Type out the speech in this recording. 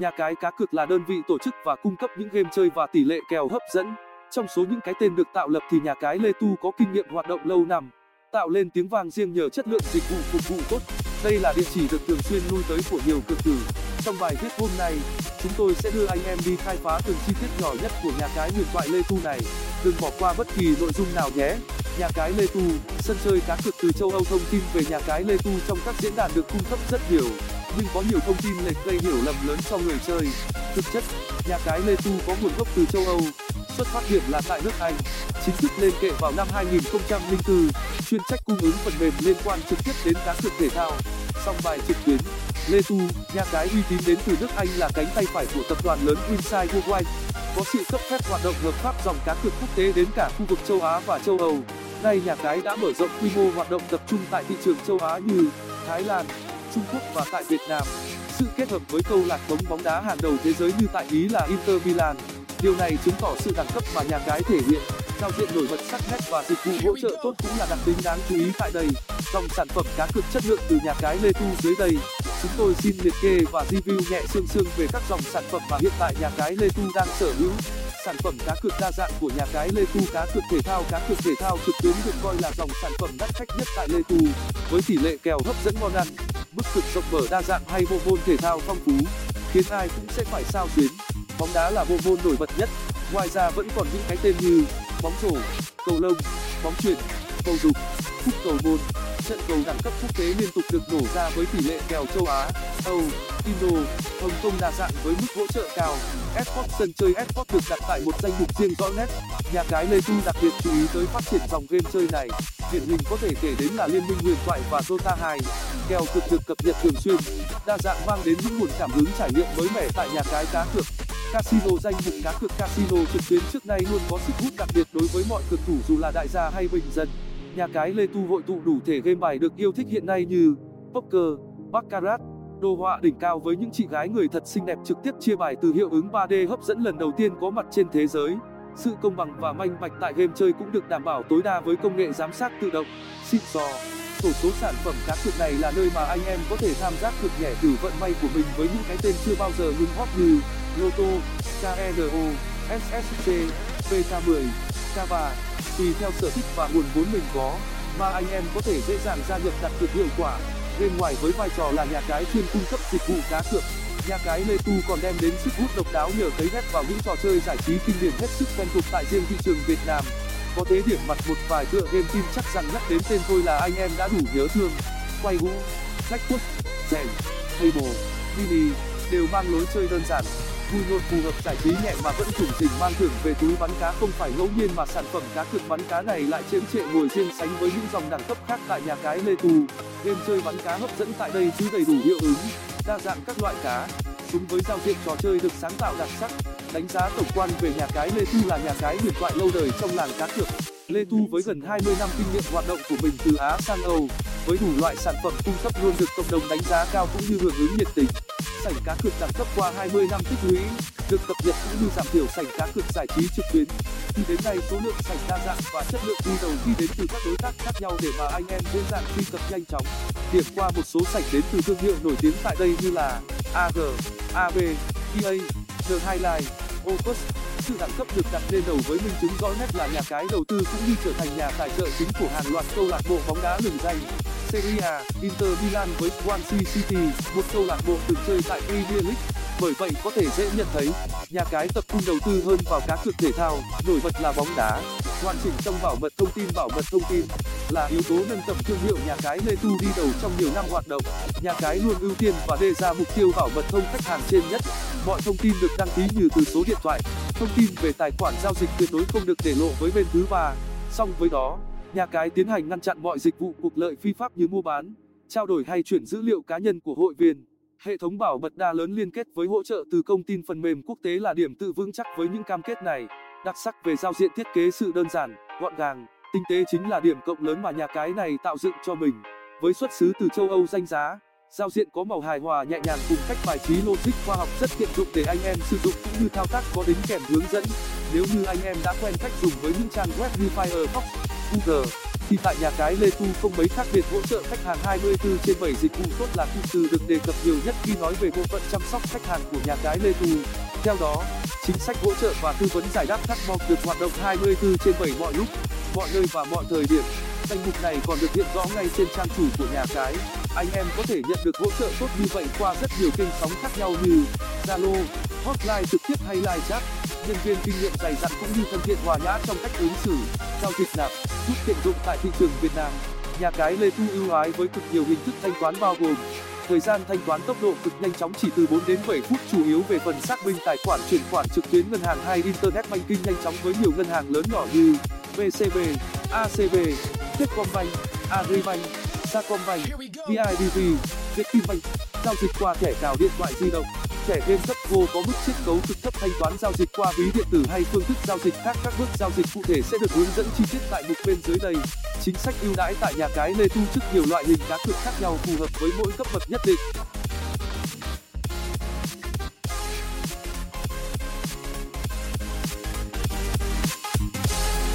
Nhà cái cá cược là đơn vị tổ chức và cung cấp những game chơi và tỷ lệ kèo hấp dẫn. Trong số những cái tên được tạo lập thì nhà cái Lê Tu có kinh nghiệm hoạt động lâu năm, tạo lên tiếng vang riêng nhờ chất lượng dịch vụ phục vụ tốt. Đây là địa chỉ được thường xuyên lui tới của nhiều cược tử. Trong bài viết hôm nay, chúng tôi sẽ đưa anh em đi khai phá từng chi tiết nhỏ nhất của nhà cái huyền thoại Lê Tu này. Đừng bỏ qua bất kỳ nội dung nào nhé. Nhà cái Lê Tu, sân chơi cá cược từ châu Âu thông tin về nhà cái Lê Tu trong các diễn đàn được cung cấp rất nhiều, nhưng có nhiều thông tin lệch gây hiểu lầm lớn cho người chơi. Thực chất, nhà cái Lê Tu có nguồn gốc từ châu Âu, xuất phát điểm là tại nước Anh, chính thức lên kệ vào năm 2004, chuyên trách cung ứng phần mềm liên quan trực tiếp đến cá cược thể thao. Song bài trực tuyến, Lê Tu, nhà cái uy tín đến từ nước Anh là cánh tay phải của tập đoàn lớn Winside Worldwide, có sự cấp phép hoạt động hợp pháp dòng cá cược quốc tế đến cả khu vực châu Á và châu Âu. Nay nhà cái đã mở rộng quy mô hoạt động tập trung tại thị trường châu Á như Thái Lan, Trung Quốc và tại Việt Nam. Sự kết hợp với câu lạc bóng bóng đá hàng đầu thế giới như tại Ý là Inter Milan. Điều này chứng tỏ sự đẳng cấp mà nhà cái thể hiện. Giao diện nổi bật sắc nét và dịch vụ hỗ trợ tốt cũng là đặc tính đáng chú ý tại đây. Dòng sản phẩm cá cược chất lượng từ nhà cái Lê Tu dưới đây. Chúng tôi xin liệt kê và review nhẹ sương sương về các dòng sản phẩm mà hiện tại nhà cái Lê Tu đang sở hữu. Sản phẩm cá cược đa dạng của nhà cái Lê Tu cá cược thể thao cá cược thể thao trực tuyến được coi là dòng sản phẩm đắt khách nhất tại Lê Tu, với tỷ lệ kèo hấp dẫn ngon ăn, bức cược rộng mở đa dạng hay bộ môn thể thao phong phú, khiến ai cũng sẽ phải sao xuyến. Bóng đá là bộ môn nổi bật nhất, ngoài ra vẫn còn những cái tên như bóng rổ, cầu lông, bóng chuyền, cầu dục, cúp cầu môn. Trận cầu đẳng cấp quốc tế liên tục được nổ ra với tỷ lệ kèo châu Á, Âu, Indo, Hồng Kông đa dạng với mức hỗ trợ cao. Esports sân chơi Esports được đặt tại một danh mục riêng rõ nét. Nhà cái Lê Tu đặc biệt chú ý tới phát triển dòng game chơi này. Điển hình có thể kể đến là Liên minh huyền thoại và Dota 2. Kèo cực được cập nhật thường xuyên, đa dạng mang đến những nguồn cảm hứng trải nghiệm mới mẻ tại nhà cái cá cược. Casino danh mục cá cược casino trực tuyến trước nay luôn có sức hút đặc biệt đối với mọi cược thủ dù là đại gia hay bình dân. Nhà cái Lê Tu hội tụ đủ thể game bài được yêu thích hiện nay như poker, baccarat, đồ họa đỉnh cao với những chị gái người thật xinh đẹp trực tiếp chia bài từ hiệu ứng 3D hấp dẫn lần đầu tiên có mặt trên thế giới. Sự công bằng và manh bạch tại game chơi cũng được đảm bảo tối đa với công nghệ giám sát tự động, xịn sò. Sổ số sản phẩm cá cược này là nơi mà anh em có thể tham giác cược nhẹ thử vận may của mình với những cái tên chưa bao giờ ngừng hot như Lotto, KNO, SSC, PK10, Kava. Tùy theo sở thích và nguồn vốn mình có, mà anh em có thể dễ dàng gia nhập đặt cược hiệu quả. Game ngoài với vai trò là nhà cái chuyên cung cấp dịch vụ cá cược, nhà cái Lê Tu còn đem đến sức hút độc đáo nhờ cấy ghép vào những trò chơi giải trí kinh điển hết sức quen thuộc tại riêng thị trường Việt Nam. Có thế điểm mặt một vài tựa game tin chắc rằng nhắc đến tên thôi là anh em đã đủ nhớ thương. Quay hũ, Blackwood, rèn, table, mini đều mang lối chơi đơn giản, vui nhộn phù hợp giải trí nhẹ mà vẫn chủng tình mang thưởng về túi bắn cá không phải ngẫu nhiên mà sản phẩm cá cược bắn cá này lại chiếm trệ ngồi riêng sánh với những dòng đẳng cấp khác tại nhà cái Lê Tu. Game chơi bắn cá hấp dẫn tại đây chứ đầy đủ hiệu ứng, đa dạng các loại cá, chúng với giao diện trò chơi được sáng tạo đặc sắc. Đánh giá tổng quan về nhà cái Lê Tu là nhà cái huyền thoại lâu đời trong làng cá cược. Lê Tu với gần 20 năm kinh nghiệm hoạt động của mình từ Á sang Âu, với đủ loại sản phẩm cung cấp luôn được cộng đồng đánh giá cao cũng như hưởng ứng nhiệt tình sảnh cá cược đẳng cấp qua 20 năm tích lũy được cập nhật cũng như giảm thiểu sảnh cá cược giải trí trực tuyến. Thì đến nay số lượng sảnh đa dạng và chất lượng đi đầu đi đến từ các đối tác khác nhau để mà anh em dễ dàng truy cập nhanh chóng. Điểm qua một số sảnh đến từ thương hiệu nổi tiếng tại đây như là AG, AB, EA, The Highline, Opus. Sự đẳng cấp được đặt lên đầu với minh chứng rõ nét là nhà cái đầu tư cũng như trở thành nhà tài trợ chính của hàng loạt câu lạc bộ bóng đá lừng danh. Serie A, Inter Milan với Swansea City, một câu lạc bộ từng chơi tại Premier League. Bởi vậy có thể dễ nhận thấy, nhà cái tập trung đầu tư hơn vào cá cược thể thao, nổi bật là bóng đá. Hoàn chỉnh trong bảo mật thông tin bảo mật thông tin là yếu tố nâng tầm thương hiệu nhà cái Lê Tu đi đầu trong nhiều năm hoạt động. Nhà cái luôn ưu tiên và đề ra mục tiêu bảo mật thông khách hàng trên nhất. Mọi thông tin được đăng ký như từ số điện thoại, thông tin về tài khoản giao dịch tuyệt đối không được để lộ với bên thứ ba. Song với đó, nhà cái tiến hành ngăn chặn mọi dịch vụ cuộc lợi phi pháp như mua bán, trao đổi hay chuyển dữ liệu cá nhân của hội viên. Hệ thống bảo mật đa lớn liên kết với hỗ trợ từ công ty phần mềm quốc tế là điểm tự vững chắc với những cam kết này. Đặc sắc về giao diện thiết kế sự đơn giản, gọn gàng, tinh tế chính là điểm cộng lớn mà nhà cái này tạo dựng cho mình. Với xuất xứ từ châu âu danh giá, giao diện có màu hài hòa nhẹ nhàng cùng cách bài trí logic khoa học rất tiện dụng để anh em sử dụng cũng như thao tác có đính kèm hướng dẫn. Nếu như anh em đã quen cách dùng với những trang web như firefox google thì tại nhà cái lê tu không mấy khác biệt hỗ trợ khách hàng 24 trên 7 dịch vụ tốt là cụm từ được đề cập nhiều nhất khi nói về bộ phận chăm sóc khách hàng của nhà cái lê tu. theo đó, chính sách hỗ trợ và tư vấn giải đáp thắc mắc được hoạt động 24 trên 7 mọi lúc, mọi nơi và mọi thời điểm. Danh mục này còn được hiện rõ ngay trên trang chủ của nhà cái. Anh em có thể nhận được hỗ trợ tốt như vậy qua rất nhiều kênh sóng khác nhau như zalo, hotline trực tiếp hay live chat nhân viên kinh nghiệm dày dặn cũng như thân thiện hòa nhã trong cách ứng xử giao dịch nạp rút tiện dụng tại thị trường việt nam. Nhà cái lê thu ưu ái với cực nhiều hình thức thanh toán bao gồm thời gian thanh toán tốc độ cực nhanh chóng chỉ từ đến phút chủ yếu về phần xác minh tài khoản chuyển khoản trực tuyến ngân hàng hay internet banking nhanh chóng với nhiều ngân hàng lớn nhỏ như vcb acb techcombank agribank sacombank bidv vietinbank. Giao dịch qua thẻ cào điện thoại di động thẻ game cấp có mức chiết khấu cực thấp thanh toán giao dịch qua ví điện tử hay phương thức giao dịch khác, các bước giao dịch cụ thể sẽ được hướng dẫn chi tiết tại mục bên dưới đây. Chính sách ưu đãi tại nhà cái lê thu chức nhiều loại hình cá cược khác nhau phù hợp với mỗi cấp bậc nhất định.